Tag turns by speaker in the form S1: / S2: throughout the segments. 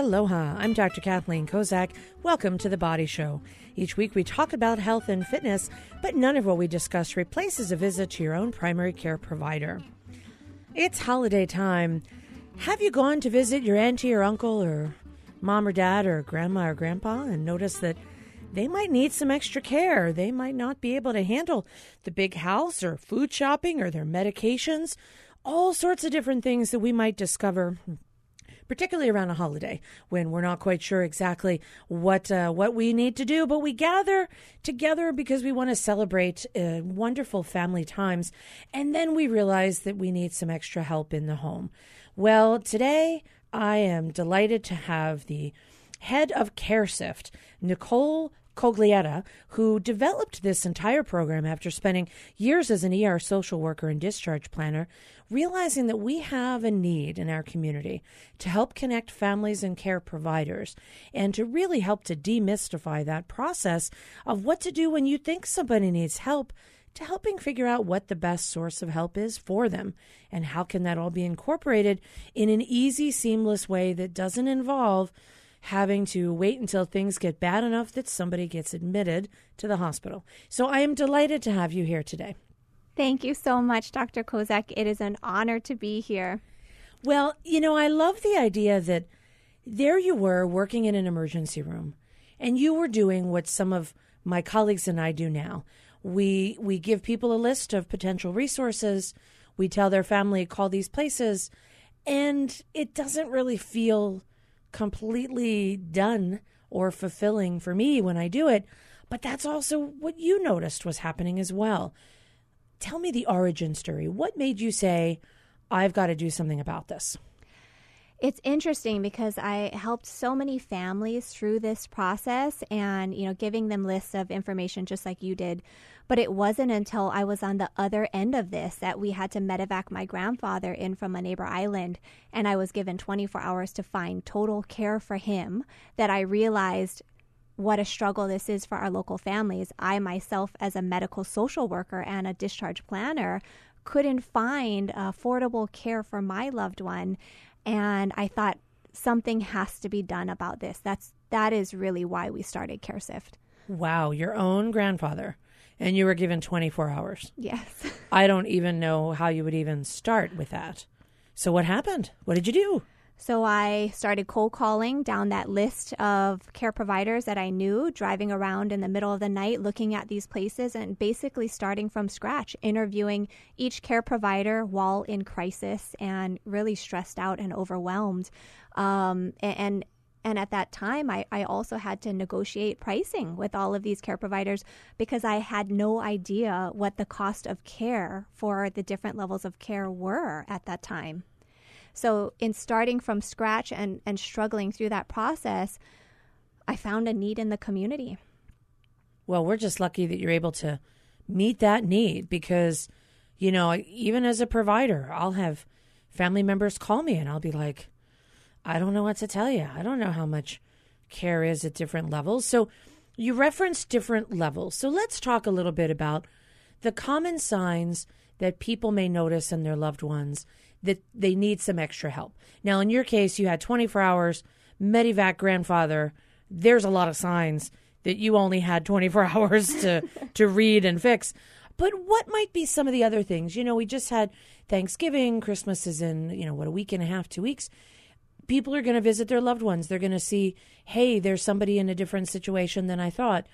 S1: Aloha, I'm Dr. Kathleen Kozak. Welcome to The Body Show. Each week we talk about health and fitness, but none of what we discuss replaces a visit to your own primary care provider. It's holiday time. Have you gone to visit your auntie or uncle or mom or dad or grandma or grandpa and noticed that they might need some extra care? They might not be able to handle the big house or food shopping or their medications, all sorts of different things that we might discover particularly around a holiday when we're not quite sure exactly what uh, what we need to do, but we gather together because we want to celebrate uh, wonderful family times, and then we realize that we need some extra help in the home. Well, today I am delighted to have the head of CareSift, Nicole Coglietta, who developed this entire program after spending years as an ER social worker and discharge planner, realizing that we have a need in our community to help connect families and care providers and to really help to demystify that process of what to do when you think somebody needs help to helping figure out what the best source of help is for them and how can that all be incorporated in an easy seamless way that doesn't involve having to wait until things get bad enough that somebody gets admitted to the hospital. So I am delighted to have you here today.
S2: Thank you so much, Dr. Kozak. It is an honor to be here.
S1: Well, you know, I love the idea that there you were working in an emergency room and you were doing what some of my colleagues and I do now. We we give people a list of potential resources. We tell their family call these places and it doesn't really feel completely done or fulfilling for me when I do it. But that's also what you noticed was happening as well. Tell me the origin story. What made you say, I've got to do something about this?
S2: It's interesting because I helped so many families through this process and, you know, giving them lists of information just like you did. But it wasn't until I was on the other end of this that we had to medevac my grandfather in from a neighbor island. And I was given 24 hours to find total care for him that I realized what a struggle this is for our local families. I myself, as a medical social worker and a discharge planner, couldn't find affordable care for my loved one. And I thought something has to be done about this. That's that is really why we started CareSift.
S1: Wow, your own grandfather and you were given 24 hours.
S2: Yes.
S1: I don't even know how you would even start with that. So, what happened? What did you do?
S2: So, I started cold calling down that list of care providers that I knew, driving around in the middle of the night, looking at these places, and basically starting from scratch, interviewing each care provider while in crisis and really stressed out and overwhelmed. Um, and and at that time, I, I also had to negotiate pricing with all of these care providers because I had no idea what the cost of care for the different levels of care were at that time. So, in starting from scratch and, and struggling through that process, I found a need in the community.
S1: Well, we're just lucky that you're able to meet that need because, you know, even as a provider, I'll have family members call me and I'll be like, I don't know what to tell you. I don't know how much care is at different levels. So you referenced different levels. So let's talk a little bit about the common signs that people may notice in their loved ones that they need some extra help. Now, in your case, you had 24 hours, Medivac grandfather. There's a lot of signs that you only had 24 hours to, to read and fix. But what might be some of the other things? You know, we just had Thanksgiving, Christmas is in, you know, what, a week and a half, two weeks people are going to visit their loved ones. They're going to see, hey, there's somebody in a different situation than I thought.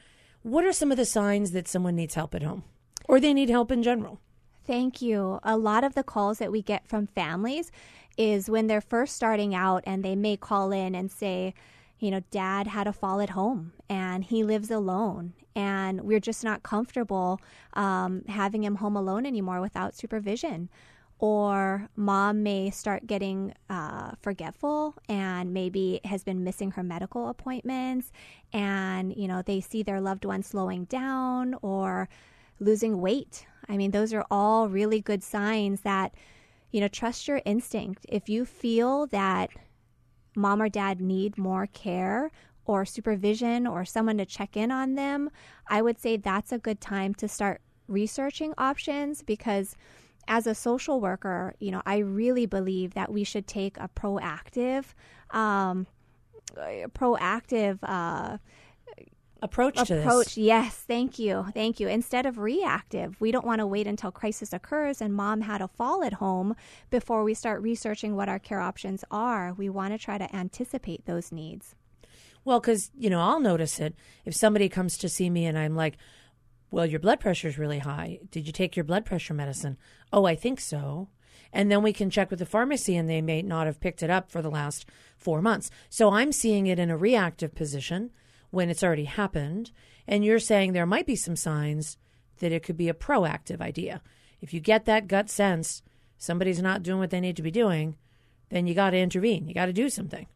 S1: What are some of the signs that someone needs help at home or they need help in general?
S2: Thank you. A lot of the calls that we get from families is when they're first starting out and they may call in and say, you know, dad had a fall at home and he lives alone and we're just not comfortable um, having him home alone anymore without supervision or mom may start getting uh, forgetful and maybe has been missing her medical appointments and you know they see their loved one slowing down or losing weight. I mean those are all really good signs that you know trust your instinct. If you feel that mom or dad need more care or supervision or someone to check in on them i would say that's a good time to start researching options because as a social worker, you know, I really believe that we should take a proactive um, proactive uh,
S1: approach to
S2: approach.
S1: this.
S2: Yes, thank you, thank you. Instead of reactive, we don't want to wait until crisis occurs and mom had a fall at home before we start researching what our care options are. We want to try to anticipate those needs.
S1: Well, because, you know, I'll notice it if somebody comes to see me and I'm like, well, your blood pressure is really high. Did you take your blood pressure medicine? Oh, I think so. And then we can check with the pharmacy and they may not have picked it up for the last four months. So I'm seeing it in a reactive position when it's already happened. And you're saying there might be some signs that it could be a proactive idea. If you get that gut sense somebody's not doing what they need to be doing, then you got to intervene. You got to do something.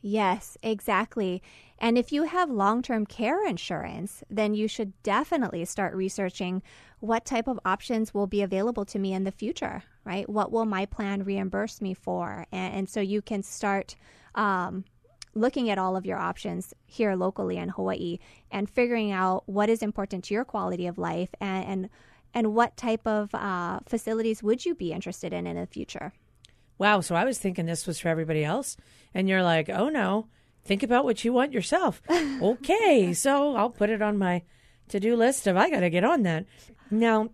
S2: Yes, exactly. And if you have long term care insurance, then you should definitely start researching what type of options will be available to me in the future, right? What will my plan reimburse me for? And, and so you can start um, looking at all of your options here locally in Hawaii and figuring out what is important to your quality of life and, and, and what type of uh, facilities would you be interested in in the future.
S1: Wow. So I was thinking this was for everybody else. And you're like, oh no, think about what you want yourself. okay. So I'll put it on my to do list of I got to get on that. Now,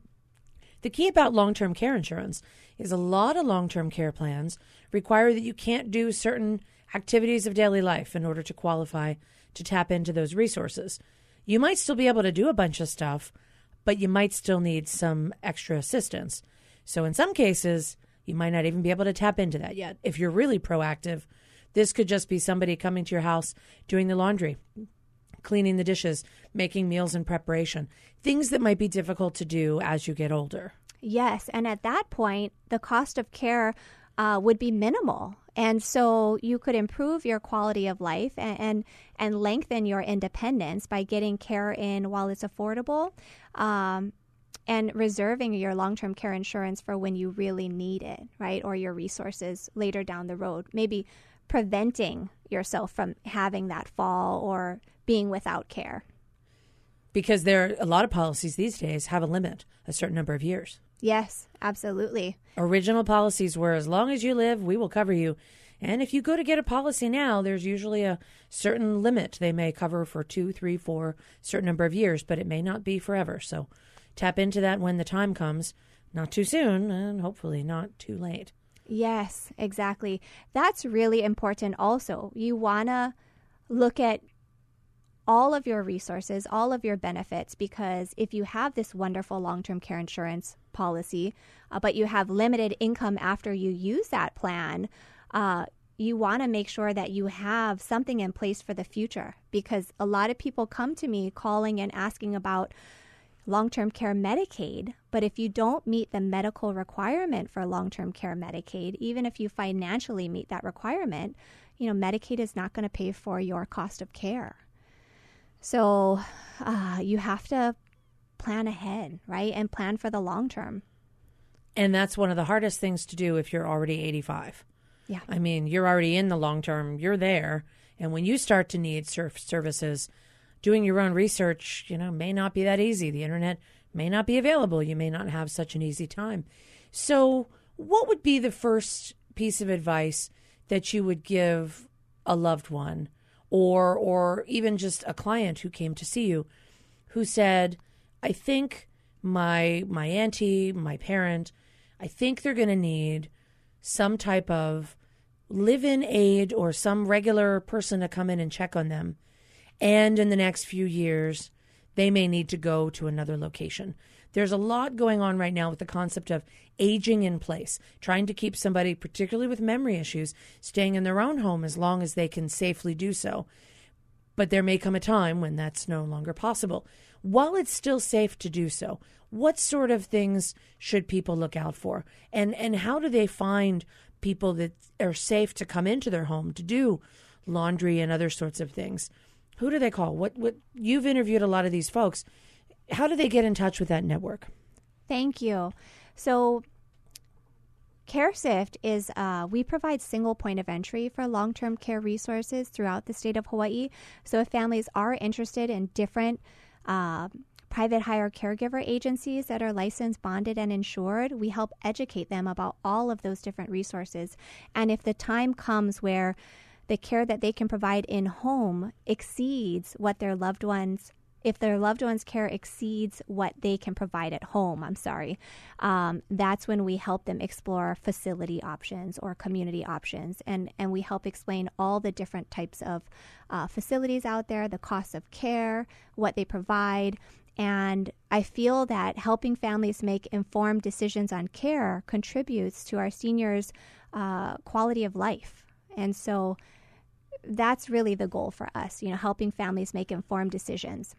S1: the key about long term care insurance is a lot of long term care plans require that you can't do certain activities of daily life in order to qualify to tap into those resources. You might still be able to do a bunch of stuff, but you might still need some extra assistance. So, in some cases, you might not even be able to tap into that yet. If you're really proactive, this could just be somebody coming to your house, doing the laundry, cleaning the dishes, making meals in preparation, things that might be difficult to do as you get older.
S2: Yes. And at that point, the cost of care uh, would be minimal. And so you could improve your quality of life and, and, and lengthen your independence by getting care in while it's affordable. Um, and reserving your long term care insurance for when you really need it, right? Or your resources later down the road. Maybe preventing yourself from having that fall or being without care.
S1: Because there are a lot of policies these days have a limit, a certain number of years.
S2: Yes, absolutely.
S1: Original policies were as long as you live, we will cover you. And if you go to get a policy now, there's usually a certain limit. They may cover for two, three, four, certain number of years, but it may not be forever. So tap into that when the time comes, not too soon, and hopefully not too late.
S2: Yes, exactly. That's really important also. You want to look at all of your resources, all of your benefits, because if you have this wonderful long term care insurance policy, uh, but you have limited income after you use that plan, uh, you want to make sure that you have something in place for the future because a lot of people come to me calling and asking about long term care Medicaid. But if you don't meet the medical requirement for long term care Medicaid, even if you financially meet that requirement, you know, Medicaid is not going to pay for your cost of care. So uh, you have to plan ahead, right? And plan for the long term.
S1: And that's one of the hardest things to do if you're already 85.
S2: Yeah.
S1: I mean, you're already in the long term, you're there. And when you start to need surf services, doing your own research, you know, may not be that easy. The internet may not be available. You may not have such an easy time. So, what would be the first piece of advice that you would give a loved one or or even just a client who came to see you who said, "I think my my auntie, my parent, I think they're going to need some type of live-in aid or some regular person to come in and check on them." And in the next few years, they may need to go to another location. There's a lot going on right now with the concept of aging in place, trying to keep somebody, particularly with memory issues, staying in their own home as long as they can safely do so. But there may come a time when that's no longer possible. While it's still safe to do so, what sort of things should people look out for? And and how do they find people that are safe to come into their home to do laundry and other sorts of things? Who do they call? What what you've interviewed a lot of these folks. How do they get in touch with that network?
S2: Thank you. So CareSift is uh, we provide single point of entry for long term care resources throughout the state of Hawaii. So if families are interested in different uh, private hire caregiver agencies that are licensed, bonded, and insured, we help educate them about all of those different resources. And if the time comes where the care that they can provide in home exceeds what their loved ones if their loved one's care exceeds what they can provide at home, I'm sorry, um, that's when we help them explore facility options or community options. And, and we help explain all the different types of uh, facilities out there, the costs of care, what they provide. And I feel that helping families make informed decisions on care contributes to our seniors' uh, quality of life. And so that's really the goal for us, you know, helping families make informed decisions.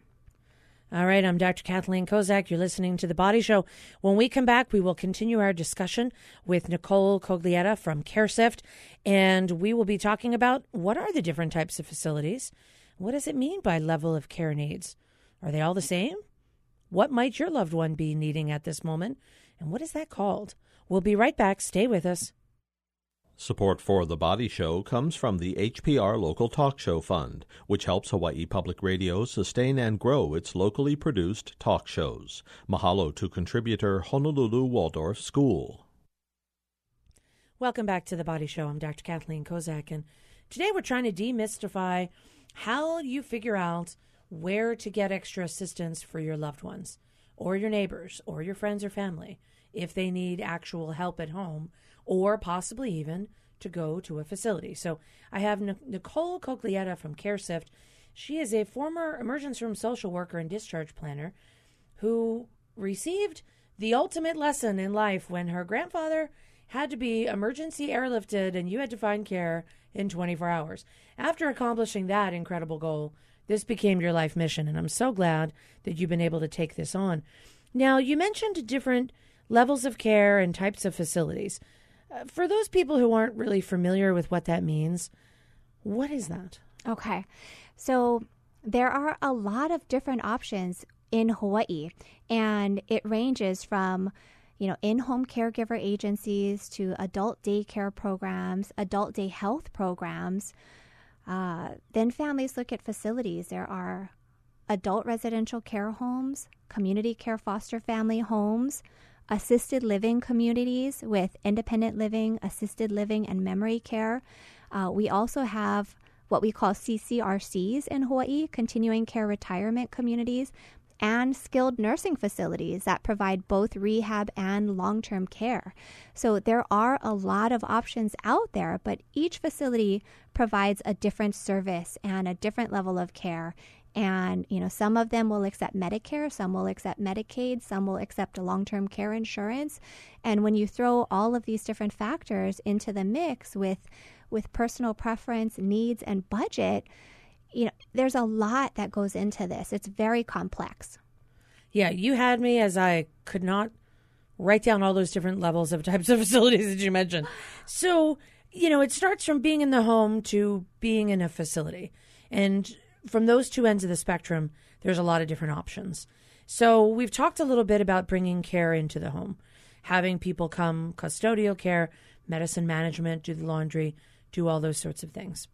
S1: All right, I'm Dr. Kathleen Kozak. You're listening to The Body Show. When we come back, we will continue our discussion with Nicole Coglietta from CareSift, and we will be talking about what are the different types of facilities? What does it mean by level of care needs? Are they all the same? What might your loved one be needing at this moment? And what is that called? We'll be right back. Stay with us.
S3: Support for The Body Show comes from the HPR Local Talk Show Fund, which helps Hawaii Public Radio sustain and grow its locally produced talk shows. Mahalo to contributor Honolulu Waldorf School.
S1: Welcome back to The Body Show. I'm Dr. Kathleen Kozak, and today we're trying to demystify how you figure out where to get extra assistance for your loved ones, or your neighbors, or your friends or family if they need actual help at home or possibly even to go to a facility. So I have Nicole Coglietta from CareSift. She is a former emergency room social worker and discharge planner who received the ultimate lesson in life when her grandfather had to be emergency airlifted and you had to find care in 24 hours. After accomplishing that incredible goal, this became your life mission, and I'm so glad that you've been able to take this on. Now, you mentioned different levels of care and types of facilities. For those people who aren't really familiar with what that means, what is that?
S2: Okay. So there are a lot of different options in Hawaii, and it ranges from you know, in-home caregiver agencies to adult daycare programs, adult day health programs. Uh, then families look at facilities. There are adult residential care homes, community care foster family homes, assisted living communities with independent living, assisted living, and memory care. Uh, we also have what we call CCRCs in Hawaii, continuing care retirement communities, and skilled nursing facilities that provide both rehab and long term care. So there are a lot of options out there, but each facility provides a different service and a different level of care. And, you know, some of them will accept Medicare, some will accept Medicaid, some will accept long term care insurance. And when you throw all of these different factors into the mix with, with personal preference, needs, and budget, you know, there's a lot that goes into this. It's very complex.
S1: Yeah, you had me as I could not write down all those different levels of types of facilities that you mentioned. So, you know, it starts from being in the home to being in a facility. And from those two ends of the spectrum, there's a lot of different options. So we've talked a little bit about bringing care into the home, having people come custodial care, medicine management, do the laundry, do all those sorts of things.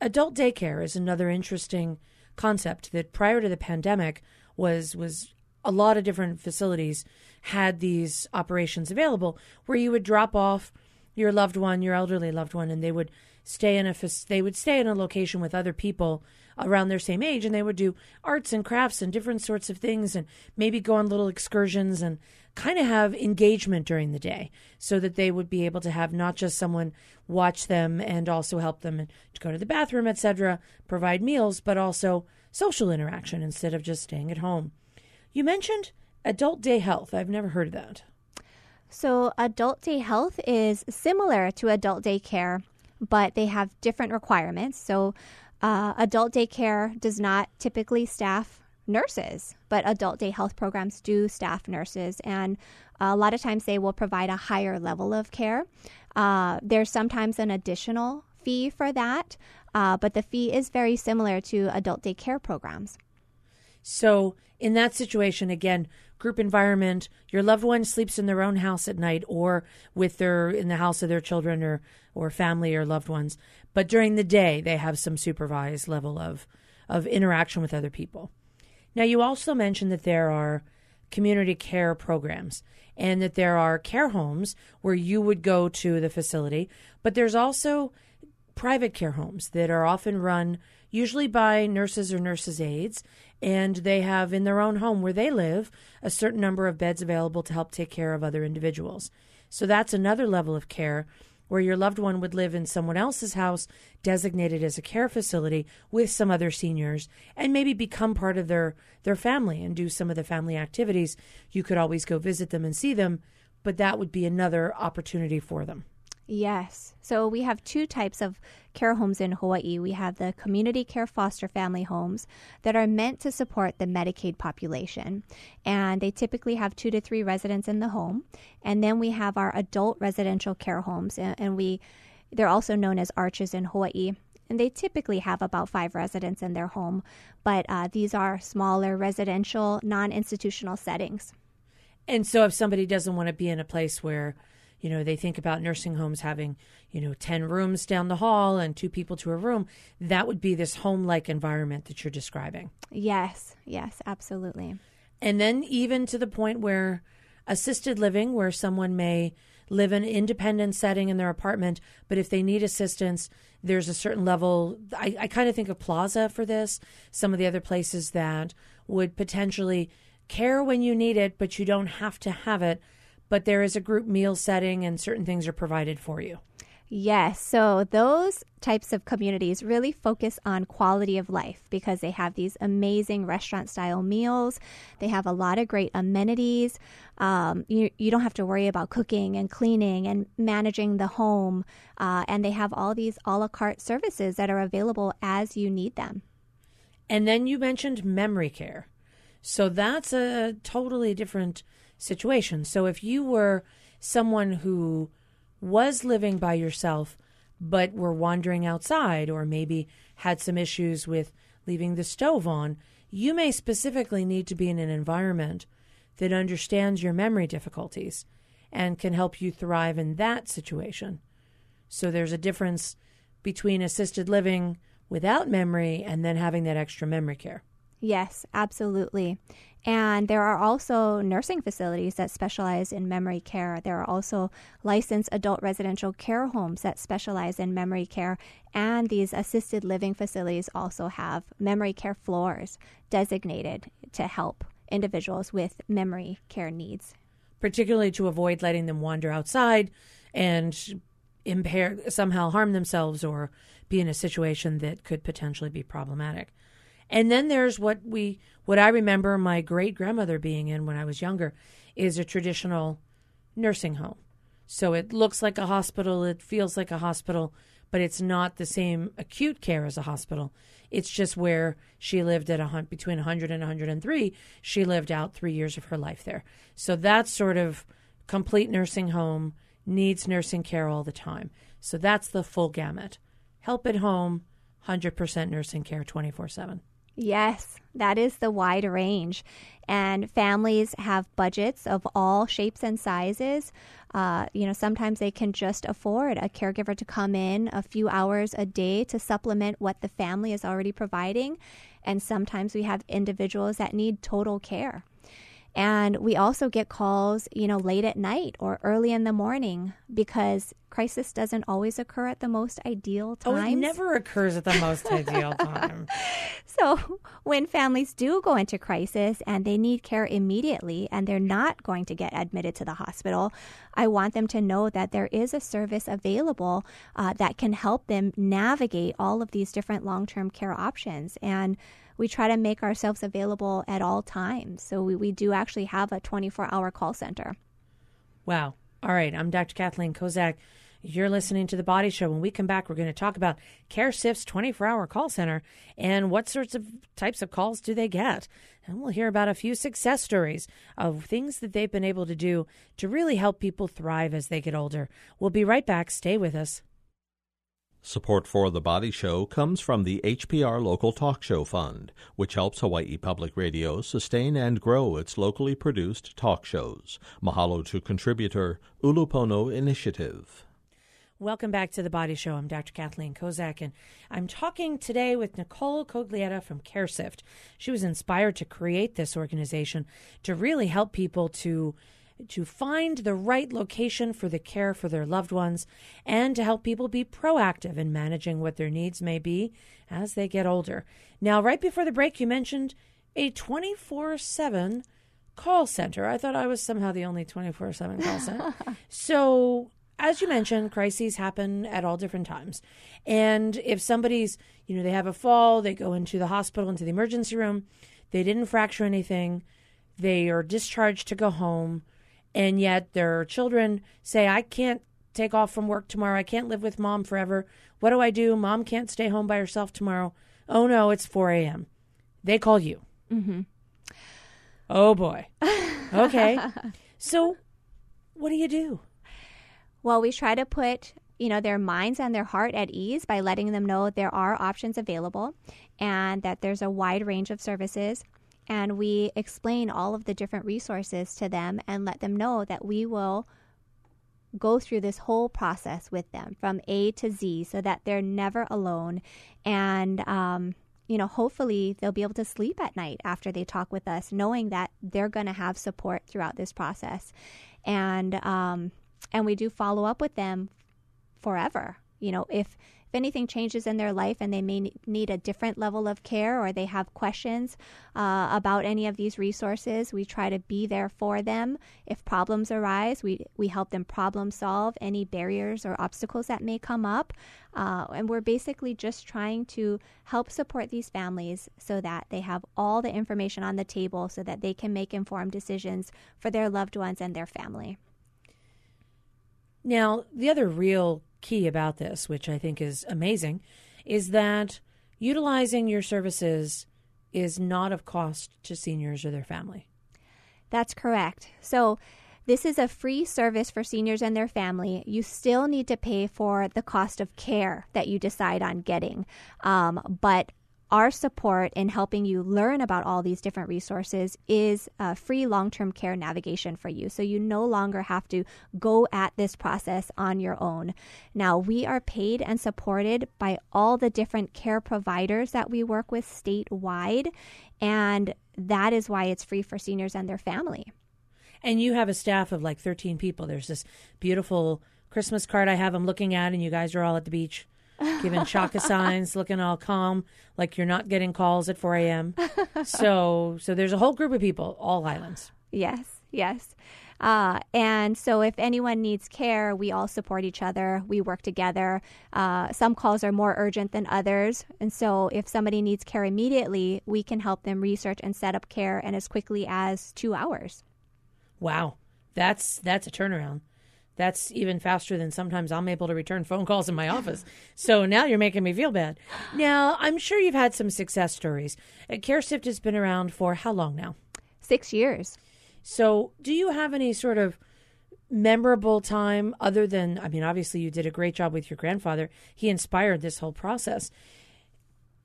S1: Adult daycare is another interesting concept that prior to the pandemic was was a lot of different facilities had these operations available where you would drop off your loved one, your elderly loved one, and they would stay in a they would stay in a location with other people around their same age and they would do arts and crafts and different sorts of things and maybe go on little excursions and kind of have engagement during the day so that they would be able to have not just someone watch them and also help them to go to the bathroom etc provide meals but also social interaction instead of just staying at home. You mentioned adult day health. I've never heard of that.
S2: So adult day health is similar to adult day care but they have different requirements. So uh, adult daycare does not typically staff nurses, but adult day health programs do staff nurses, and a lot of times they will provide a higher level of care. Uh, there's sometimes an additional fee for that, uh, but the fee is very similar to adult day care programs.
S1: So, in that situation, again, group environment, your loved one sleeps in their own house at night or with their in the house of their children or or family or loved ones. But during the day, they have some supervised level of of interaction with other people. Now, you also mentioned that there are community care programs and that there are care homes where you would go to the facility, but there's also private care homes that are often run usually by nurses or nurses' aides, and they have in their own home where they live a certain number of beds available to help take care of other individuals. So that's another level of care where your loved one would live in someone else's house designated as a care facility with some other seniors and maybe become part of their their family and do some of the family activities you could always go visit them and see them but that would be another opportunity for them
S2: Yes. So we have two types of care homes in Hawaii. We have the community care foster family homes that are meant to support the Medicaid population. And they typically have two to three residents in the home. And then we have our adult residential care homes. And we they're also known as ARCHs in Hawaii. And they typically have about five residents in their home, but uh, these are smaller residential, non institutional settings.
S1: And so if somebody doesn't want to be in a place where you know, they think about nursing homes having, you know, 10 rooms down the hall and two people to a room. That would be this home like environment that you're describing.
S2: Yes, yes, absolutely.
S1: And then even to the point where assisted living, where someone may live in an independent setting in their apartment, but if they need assistance, there's a certain level. I, I kind of think of Plaza for this, some of the other places that would potentially care when you need it, but you don't have to have it but there is a group meal setting and certain things are provided for you.
S2: Yes. So those types of communities really focus on quality of life because they have these amazing restaurant style meals. They have a lot of great amenities. Um, you, you don't have to worry about cooking and cleaning and managing the home. Uh, and they have all these a la carte services that are available as you need them.
S1: And then you mentioned memory care. So that's a totally different situation. So if you were someone who was living by yourself, but were wandering outside, or maybe had some issues with leaving the stove on, you may specifically need to be in an environment that understands your memory difficulties and can help you thrive in that situation. So there's a difference between assisted living without memory and then having that extra memory care.
S2: Yes, absolutely. And there are also nursing facilities that specialize in memory care. There are also licensed adult residential care homes that specialize in memory care. And these assisted living facilities also have memory care floors designated to help individuals with memory care needs.
S1: Particularly to avoid letting them wander outside and impair, somehow harm themselves or be in a situation that could potentially be problematic. And then there's what we what I remember my great grandmother being in when I was younger is a traditional nursing home. So it looks like a hospital, it feels like a hospital, but it's not the same acute care as a hospital. It's just where she lived at a hunt between 100 and 103. She lived out three years of her life there. So that's sort of complete nursing home, needs nursing care all the time. So that's the full gamut. Help at home, 100% nursing care 24 7.
S2: Yes, that is the wide range. And families have budgets of all shapes and sizes. Uh, you know, sometimes they can just afford a caregiver to come in a few hours a day to supplement what the family is already providing. And sometimes we have individuals that need total care. And we also get calls, you know, late at night or early in the morning because crisis doesn't always occur at the most ideal time.
S1: Oh, it never occurs at the most ideal time.
S2: So, when families do go into crisis and they need care immediately and they're not going to get admitted to the hospital, I want them to know that there is a service available uh, that can help them navigate all of these different long term care options. And we try to make ourselves available at all times. So we, we do actually have a 24 hour call center.
S1: Wow. All right. I'm Dr. Kathleen Kozak. You're listening to The Body Show. When we come back, we're going to talk about CareSift's 24 hour call center and what sorts of types of calls do they get. And we'll hear about a few success stories of things that they've been able to do to really help people thrive as they get older. We'll be right back. Stay with us.
S3: Support for The Body Show comes from the HPR Local Talk Show Fund, which helps Hawaii Public Radio sustain and grow its locally produced talk shows. Mahalo to contributor Ulupono Initiative.
S1: Welcome back to the Body Show. I'm Dr. Kathleen Kozak, and I'm talking today with Nicole Coglietta from CareSift. She was inspired to create this organization to really help people to to find the right location for the care for their loved ones and to help people be proactive in managing what their needs may be as they get older. Now, right before the break, you mentioned a 24 7 call center. I thought I was somehow the only 24 7 call center. so, as you mentioned, crises happen at all different times. And if somebody's, you know, they have a fall, they go into the hospital, into the emergency room, they didn't fracture anything, they are discharged to go home, and yet their children say, I can't take off from work tomorrow. I can't live with mom forever. What do I do? Mom can't stay home by herself tomorrow. Oh no, it's 4 a.m. They call you.
S2: Mm-hmm.
S1: Oh boy. Okay. so, what do you do?
S2: Well, we try to put you know their minds and their heart at ease by letting them know there are options available and that there's a wide range of services and we explain all of the different resources to them and let them know that we will go through this whole process with them from A to Z so that they're never alone and um, you know, hopefully they'll be able to sleep at night after they talk with us, knowing that they're going to have support throughout this process. And um, and we do follow up with them forever. You know, if if anything changes in their life and they may need a different level of care or they have questions uh, about any of these resources, we try to be there for them. If problems arise, we, we help them problem solve any barriers or obstacles that may come up. Uh, and we're basically just trying to help support these families so that they have all the information on the table so that they can make informed decisions for their loved ones and their family.
S1: Now, the other real key about this, which I think is amazing, is that utilizing your services is not of cost to seniors or their family.
S2: That's correct. So, this is a free service for seniors and their family. You still need to pay for the cost of care that you decide on getting. Um, but our support in helping you learn about all these different resources is a free long term care navigation for you. So you no longer have to go at this process on your own. Now, we are paid and supported by all the different care providers that we work with statewide, and that is why it's free for seniors and their family.
S1: And you have a staff of like 13 people. There's this beautiful Christmas card I have I'm looking at, and you guys are all at the beach giving shaka signs, looking all calm, like you're not getting calls at 4 a.m. So, so there's a whole group of people, all islands.
S2: Yes, yes. Uh, and so, if anyone needs care, we all support each other. We work together. Uh, some calls are more urgent than others. And so, if somebody needs care immediately, we can help them research and set up care in as quickly as two hours.
S1: Wow. That's that's a turnaround. That's even faster than sometimes I'm able to return phone calls in my office. So now you're making me feel bad. Now, I'm sure you've had some success stories. Uh, CareSift has been around for how long now?
S2: Six years.
S1: So, do you have any sort of memorable time other than, I mean, obviously you did a great job with your grandfather, he inspired this whole process.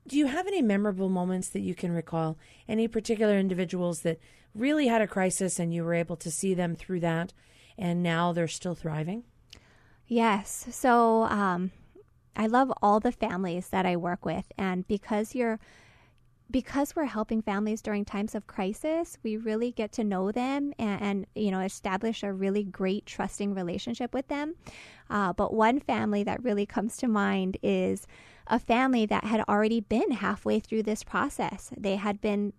S1: Do you have any memorable moments that you can recall? Any particular individuals that really had a crisis and you were able to see them through that? And now they're still thriving?
S2: Yes. So um, I love all the families that I work with, and because you're because we're helping families during times of crisis, we really get to know them and, and you know establish a really great trusting relationship with them. Uh, but one family that really comes to mind is a family that had already been halfway through this process. They had been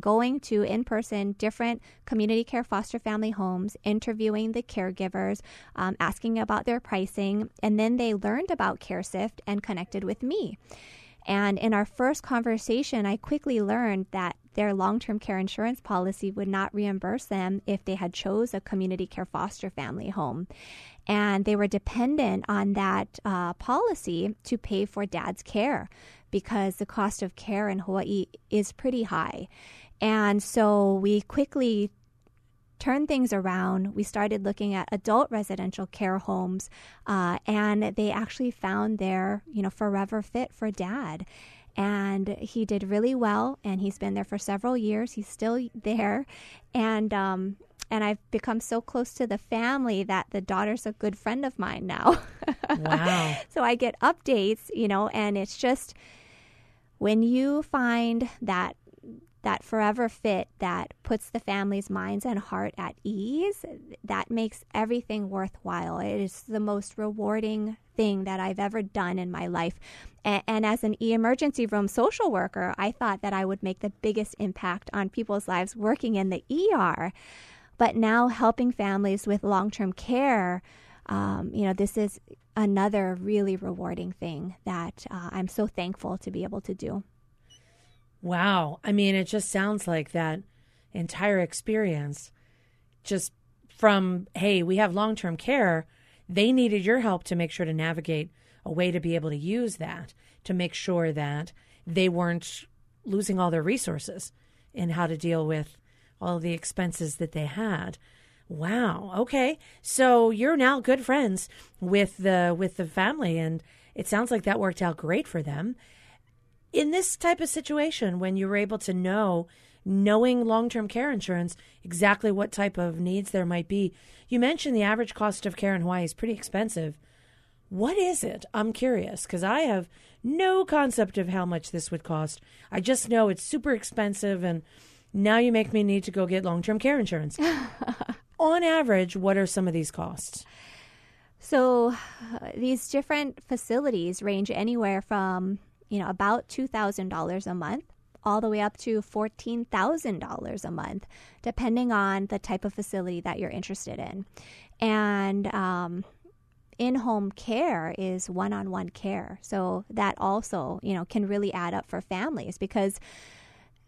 S2: going to in person different community care foster family homes, interviewing the caregivers, um, asking about their pricing, and then they learned about CareSift and connected with me. And in our first conversation, I quickly learned that their long-term care insurance policy would not reimburse them if they had chose a community care foster family home and they were dependent on that uh, policy to pay for dad's care because the cost of care in Hawaii is pretty high. And so we quickly turned things around. We started looking at adult residential care homes, uh, and they actually found their, you know, forever fit for dad. And he did really well, and he's been there for several years. He's still there, and um, and I've become so close to the family that the daughter's a good friend of mine now.
S1: Wow!
S2: so I get updates, you know, and it's just when you find that that forever fit that puts the family's minds and heart at ease, that makes everything worthwhile. It is the most rewarding thing that I've ever done in my life. And, and as an emergency room social worker, I thought that I would make the biggest impact on people's lives working in the ER. But now helping families with long term care, um, you know, this is another really rewarding thing that uh, I'm so thankful to be able to do.
S1: Wow. I mean, it just sounds like that entire experience just from, hey, we have long term care. They needed your help to make sure to navigate a way to be able to use that to make sure that they weren't losing all their resources in how to deal with all the expenses that they had. Wow. Okay. So you're now good friends with the with the family and it sounds like that worked out great for them. In this type of situation when you were able to know knowing long-term care insurance exactly what type of needs there might be. You mentioned the average cost of care in Hawaii is pretty expensive. What is it? I'm curious because I have no concept of how much this would cost. I just know it's super expensive and now you make me need to go get long-term care insurance. on average, what are some of these costs?
S2: So, uh, these different facilities range anywhere from, you know, about $2,000 a month all the way up to $14,000 a month, depending on the type of facility that you're interested in. And um, in home care is one on one care. So that also, you know, can really add up for families because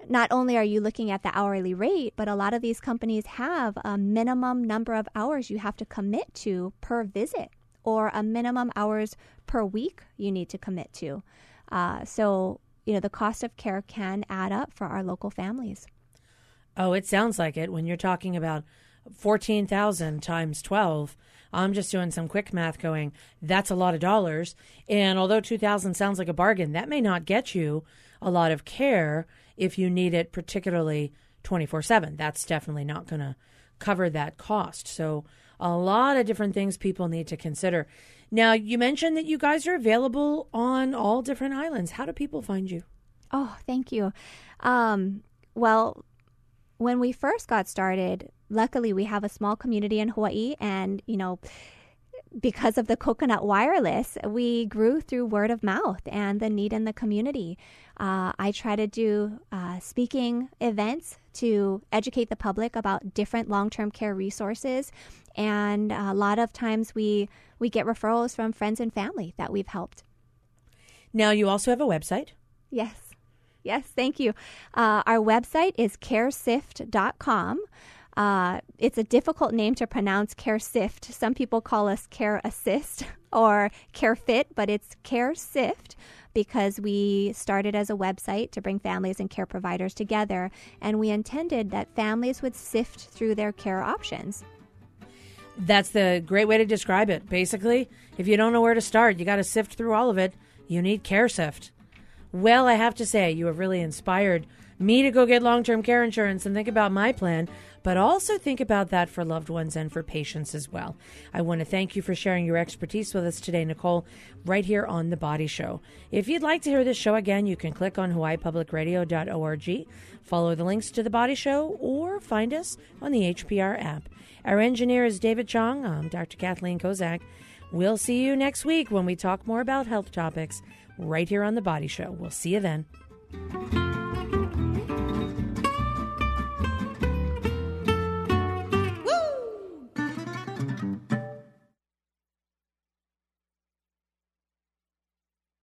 S2: not only are you looking at the hourly rate, but a lot of these companies have a minimum number of hours you have to commit to per visit or a minimum hours per week you need to commit to. Uh, so, you know, the cost of care can add up for our local families.
S1: Oh, it sounds like it when you're talking about 14,000 times 12. I'm just doing some quick math going, that's a lot of dollars. And although 2,000 sounds like a bargain, that may not get you a lot of care if you need it particularly 24 7. That's definitely not going to cover that cost. So, a lot of different things people need to consider. Now, you mentioned that you guys are available on all different islands. How do people find you?
S2: Oh, thank you. Um, well, when we first got started, luckily we have a small community in Hawaii, and you know, because of the coconut wireless, we grew through word of mouth and the need in the community. Uh, I try to do uh, speaking events to educate the public about different long-term care resources, and a lot of times we we get referrals from friends and family that we've helped.
S1: Now, you also have a website.
S2: Yes. Yes, thank you. Uh, our website is caresift.com. Uh, it's a difficult name to pronounce, CareSift. Some people call us Care Assist or CareFit, but it's CareSift because we started as a website to bring families and care providers together, and we intended that families would sift through their care options.
S1: That's the great way to describe it. Basically, if you don't know where to start, you got to sift through all of it. You need CareSift. Well, I have to say, you have really inspired me to go get long term care insurance and think about my plan but also think about that for loved ones and for patients as well. I want to thank you for sharing your expertise with us today, Nicole, right here on The Body Show. If you'd like to hear this show again, you can click on hawaiipublicradio.org, follow the links to The Body Show, or find us on the HPR app. Our engineer is David Chong. I'm Dr. Kathleen Kozak. We'll see you next week when we talk more about health topics right here on The Body Show. We'll see you then.